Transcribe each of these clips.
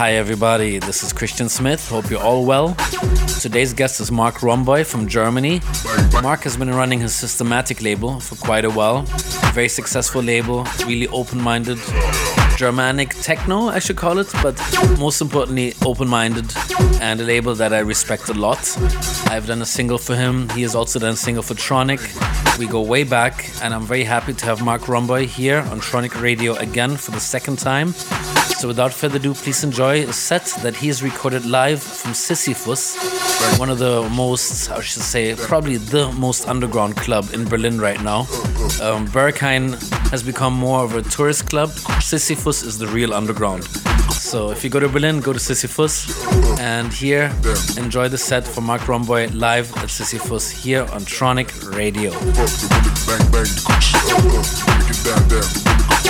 Hi, everybody. This is Christian Smith. Hope you're all well. Today's guest is Marc Romboy from Germany. Marc has been running his systematic label for quite a while. Very successful label, really open minded Germanic techno, I should call it, but most importantly, open minded and a label that I respect a lot. I've done a single for him, he has also done a single for Tronic. We go way back, and I'm very happy to have Marc Romboy here on Tronic Radio again for the second time. So without further ado, please enjoy a set that he has recorded live from Sisyphos, one of the most, I should say, probably the most underground club in Berlin right now. Um, Berghain has become more of a tourist club. Sisyphos is the real underground. So if you go to Berlin, go to Sisyphos. And here, enjoy the set from Marc Romboy live at Sisyphos here on Tronic Radio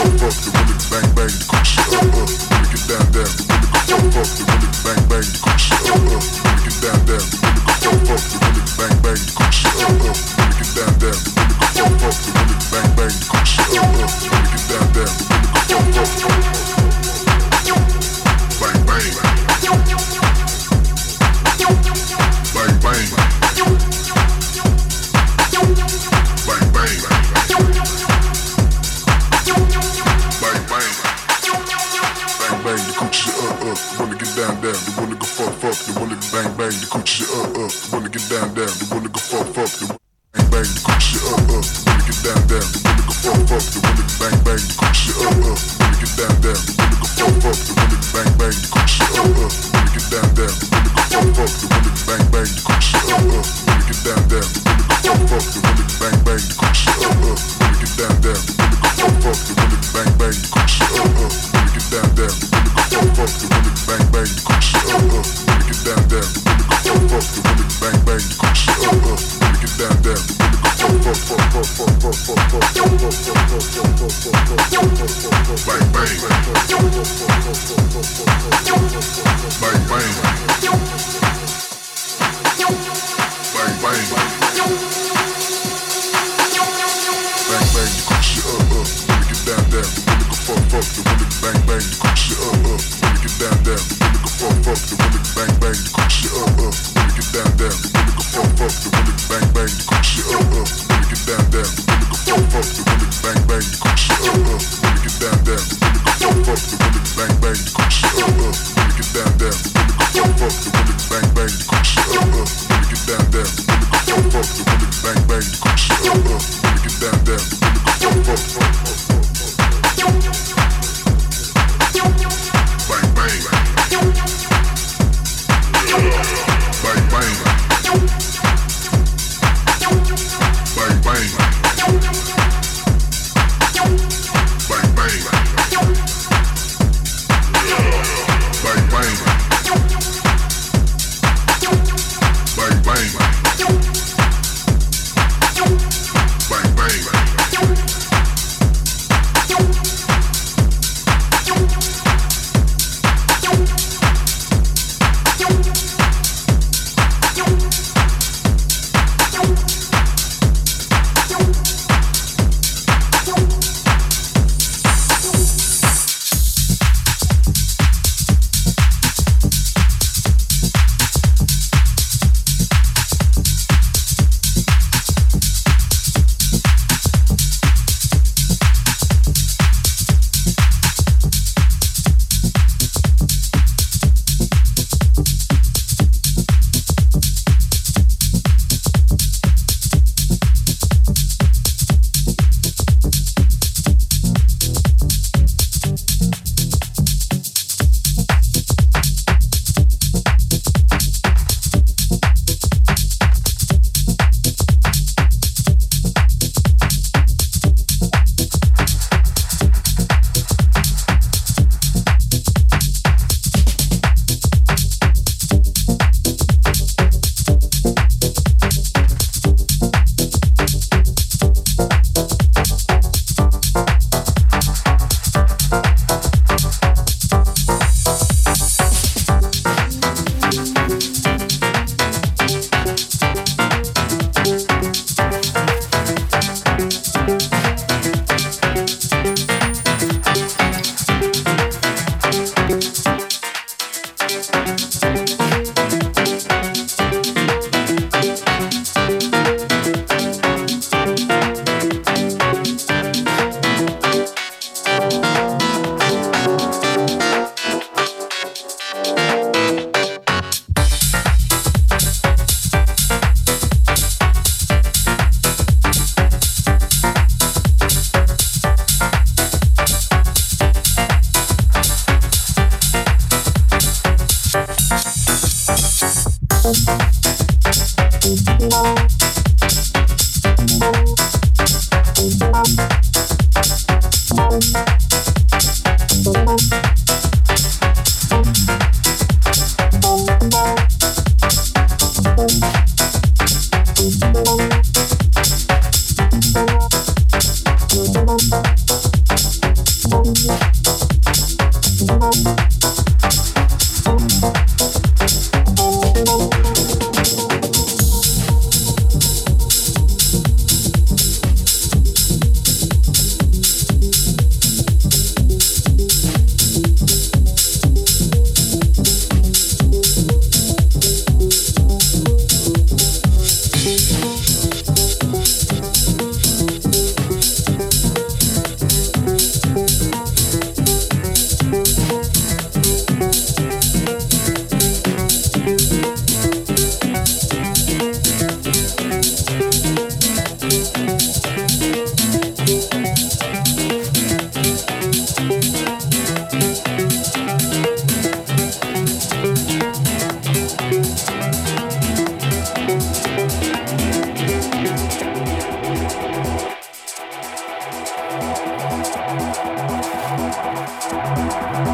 bang bang.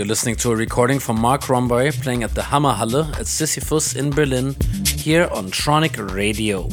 You're listening to a recording from Marc Romboy playing at the Hammerhalle at Sisyphos in Berlin here on Tronic Radio.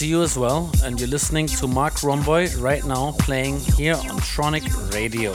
To you as well, and you're listening to Marc Romboy right now playing here on Tronic Radio.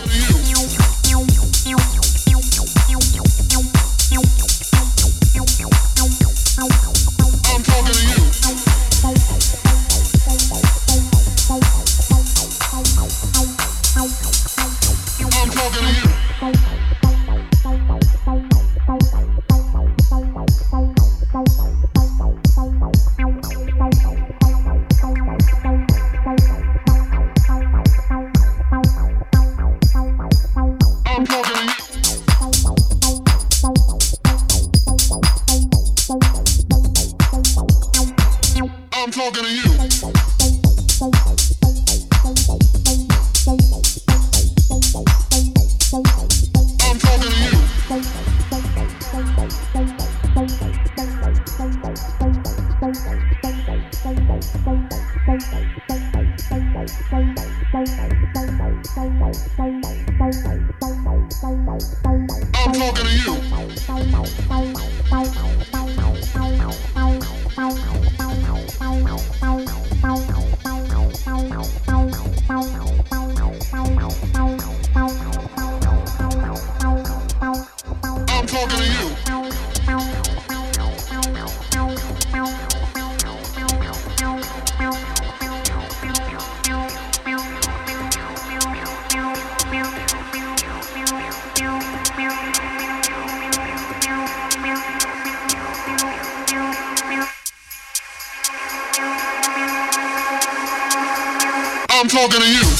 talking to you. I'm talking to you.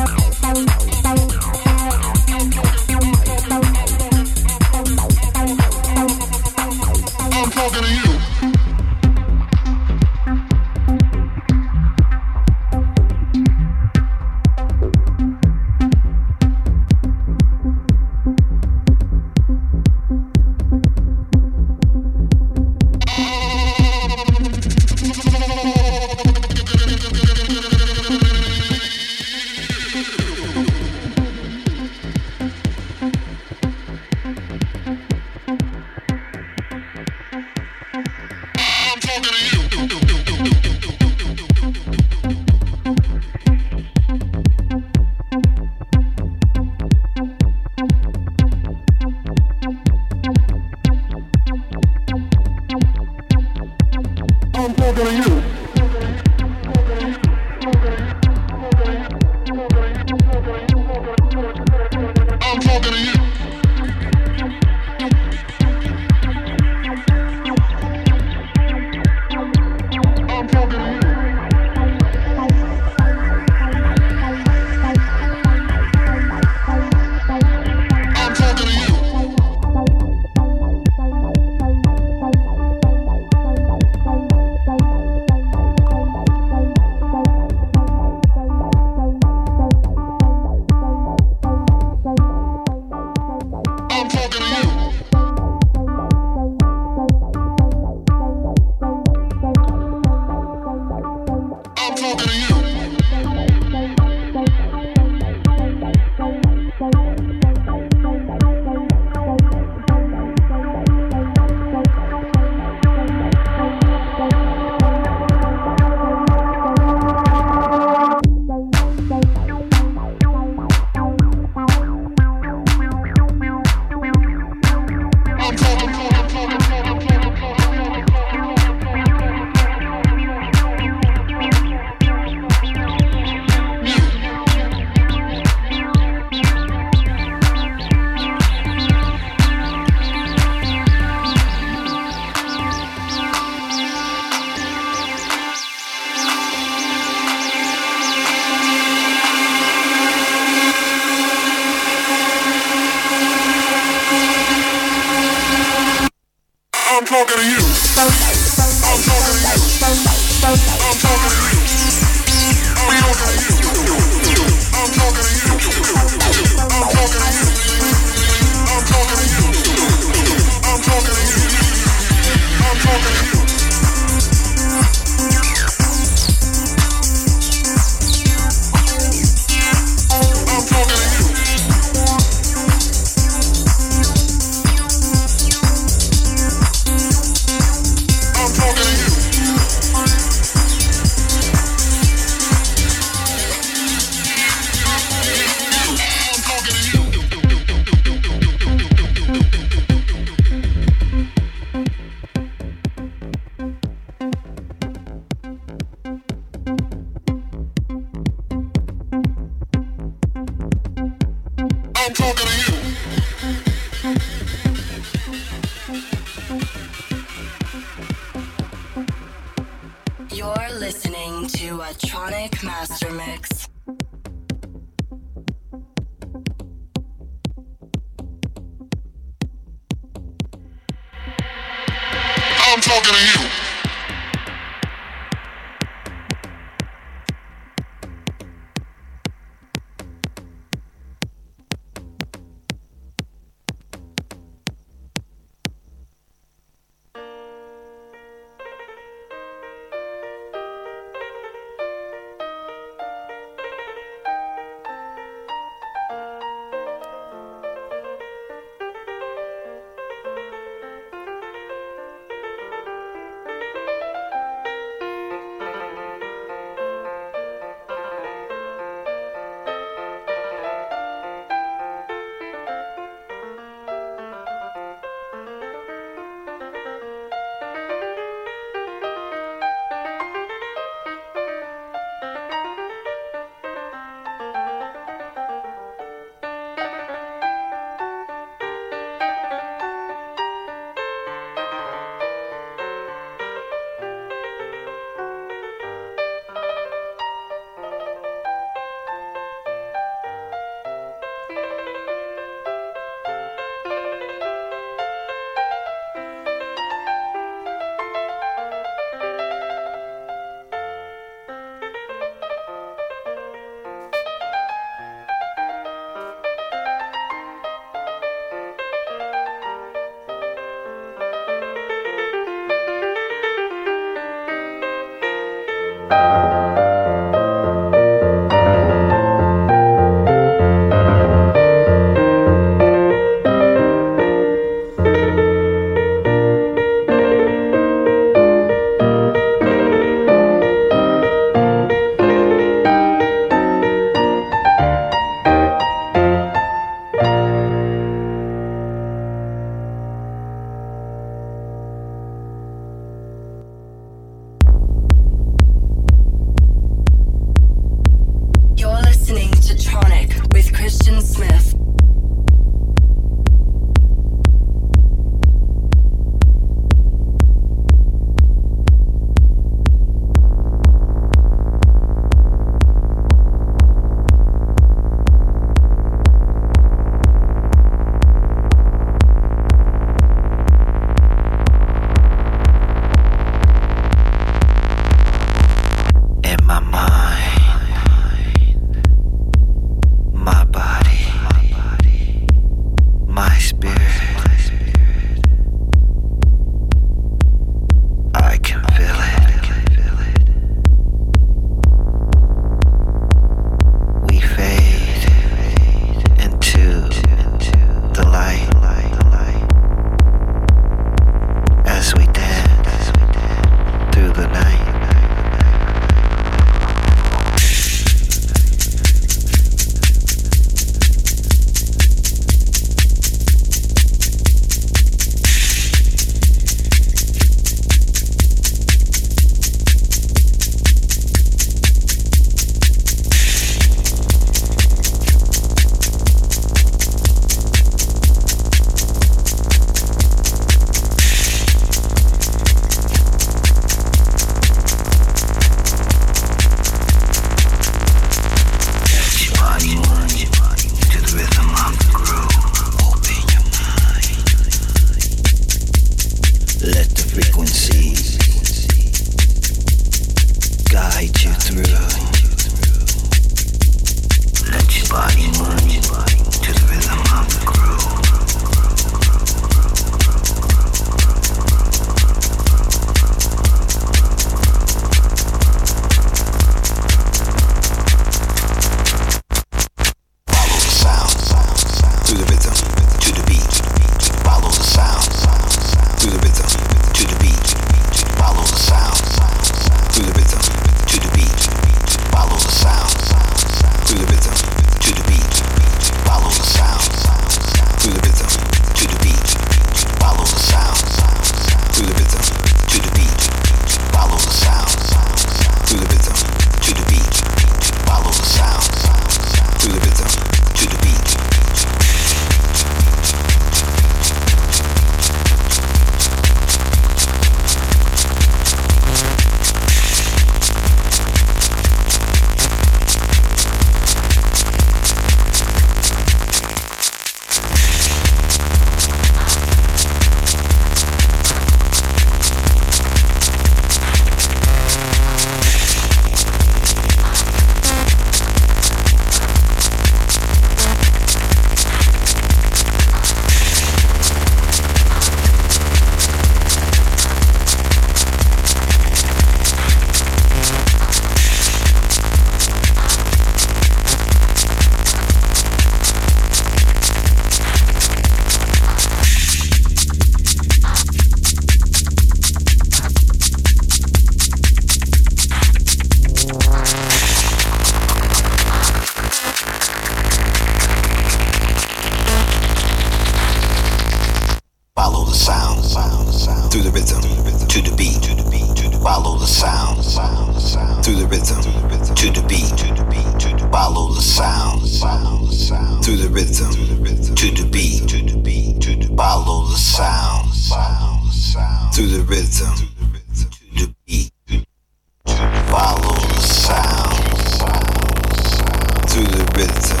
выпендриться.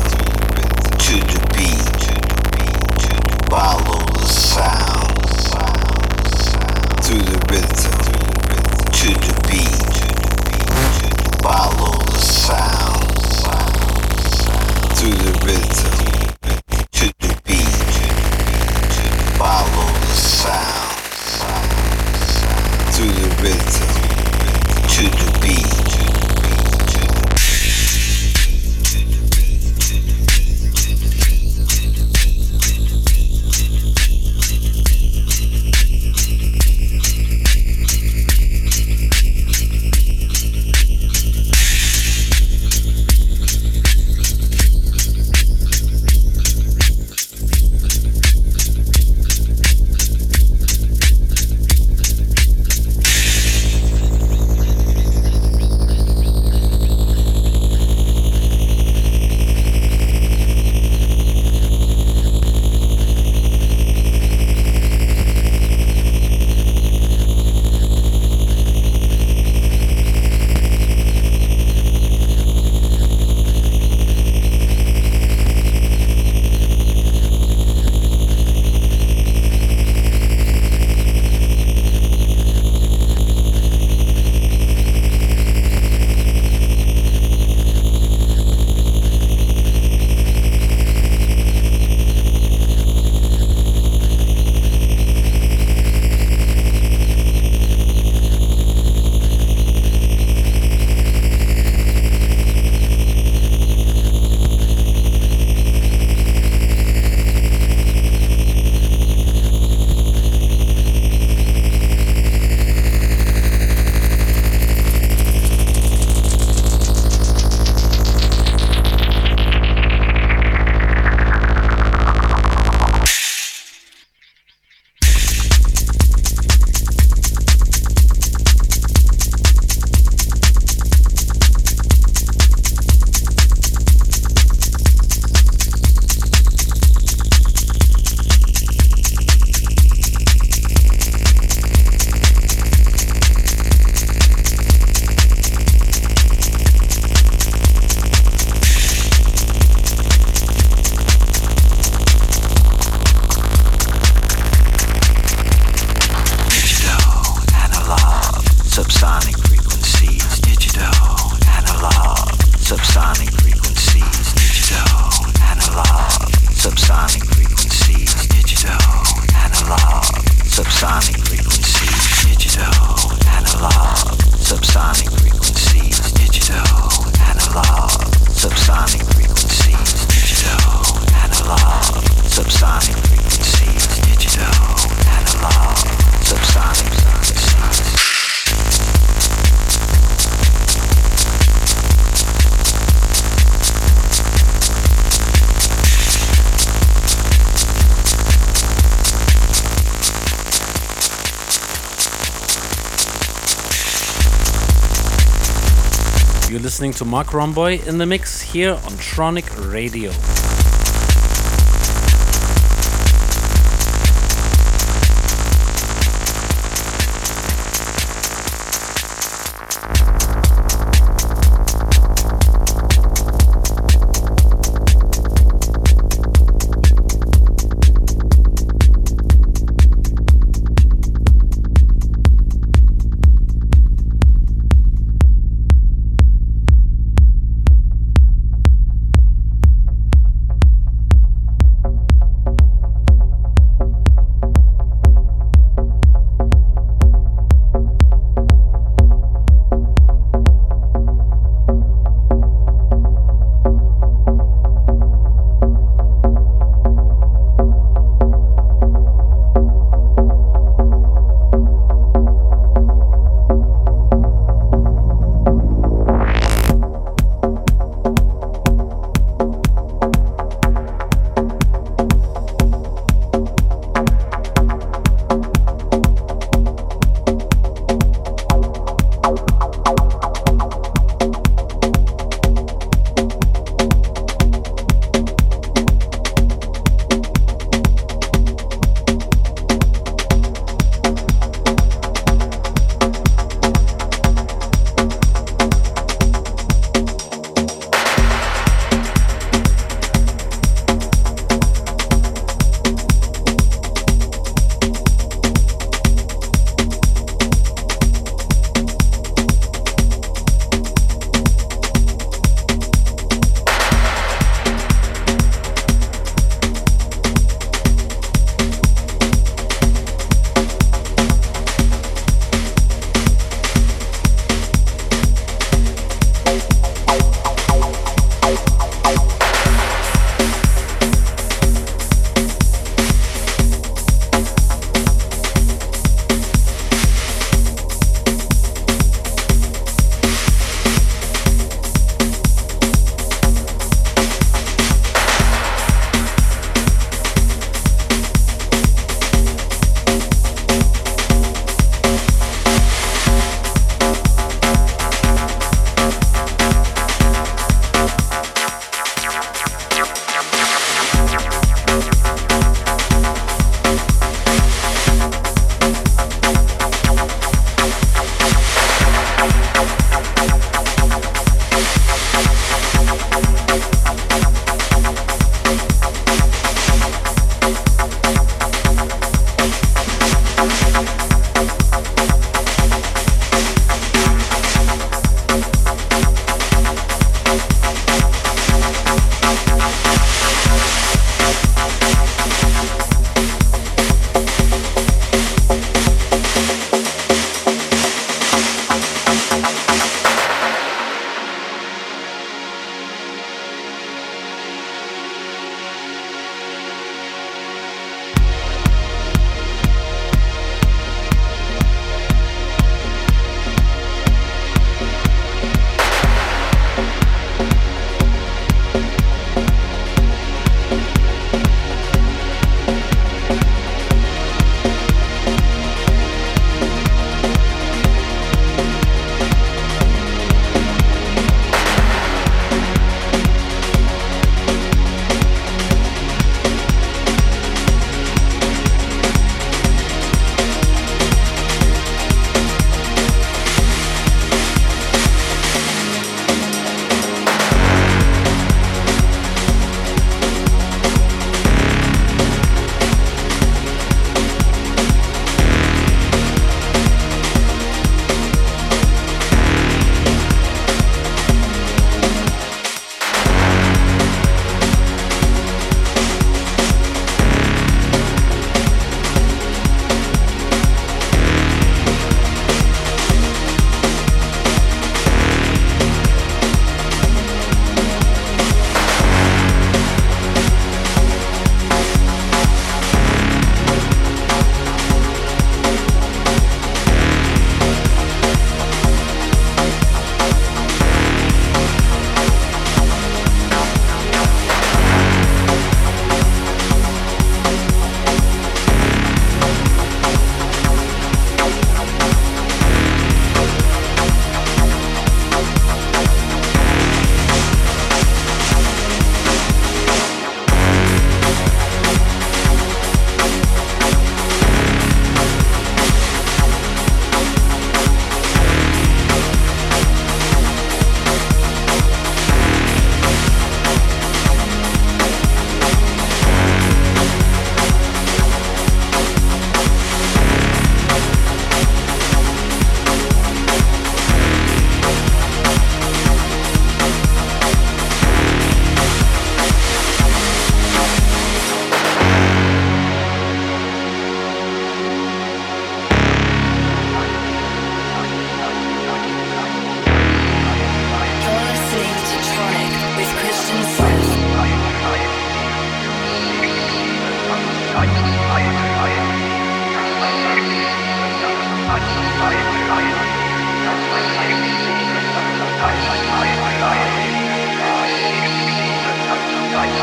listening to Marc Romboy in the mix here on Tronic Radio.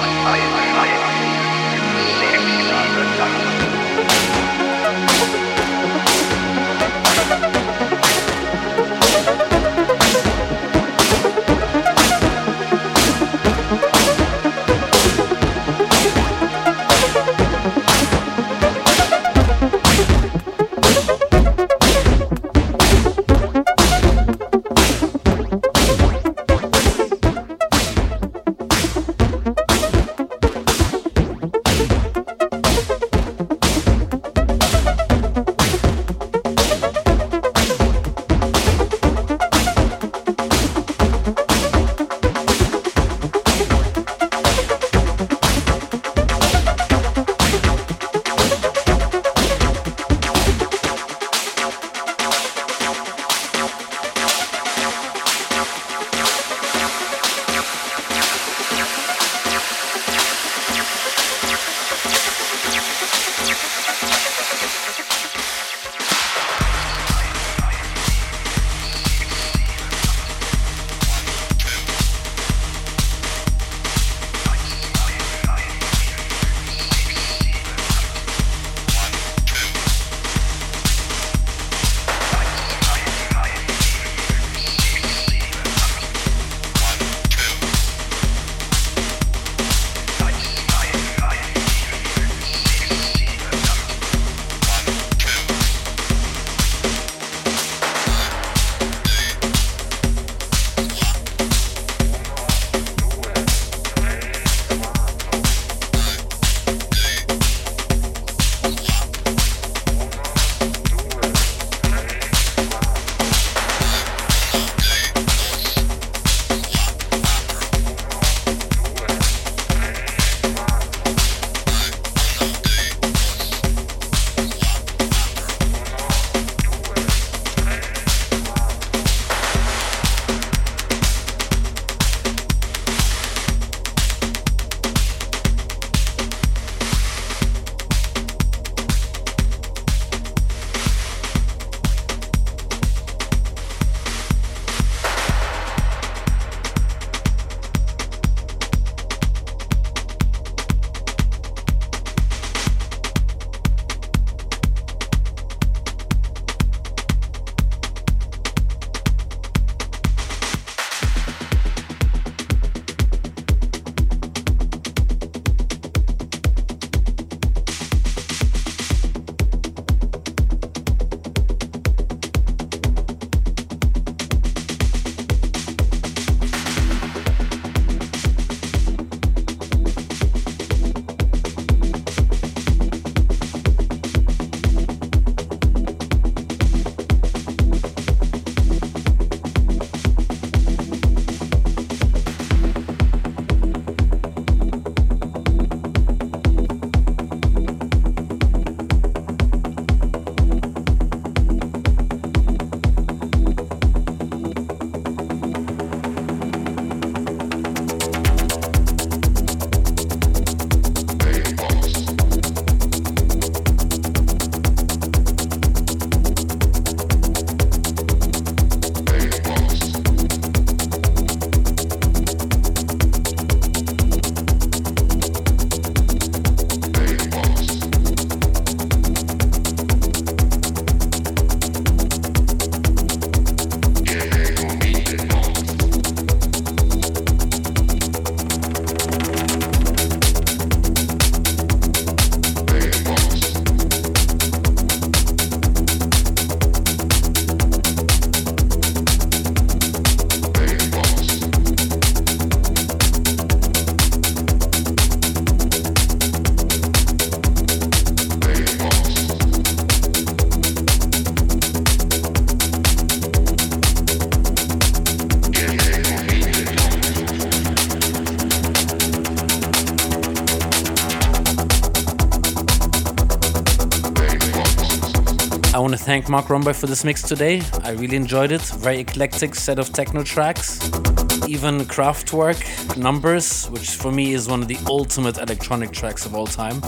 I, I, I. thank Marc Romboy for this mix today. I really enjoyed it. Very eclectic set of techno tracks. Even Kraftwerk Numbers, which for me is one of the ultimate electronic tracks of all time.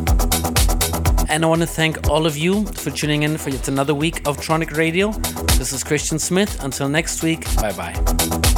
And I want to thank all of you for tuning in for yet another week of Tronic Radio. This is Christian Smith. Until next week, bye bye.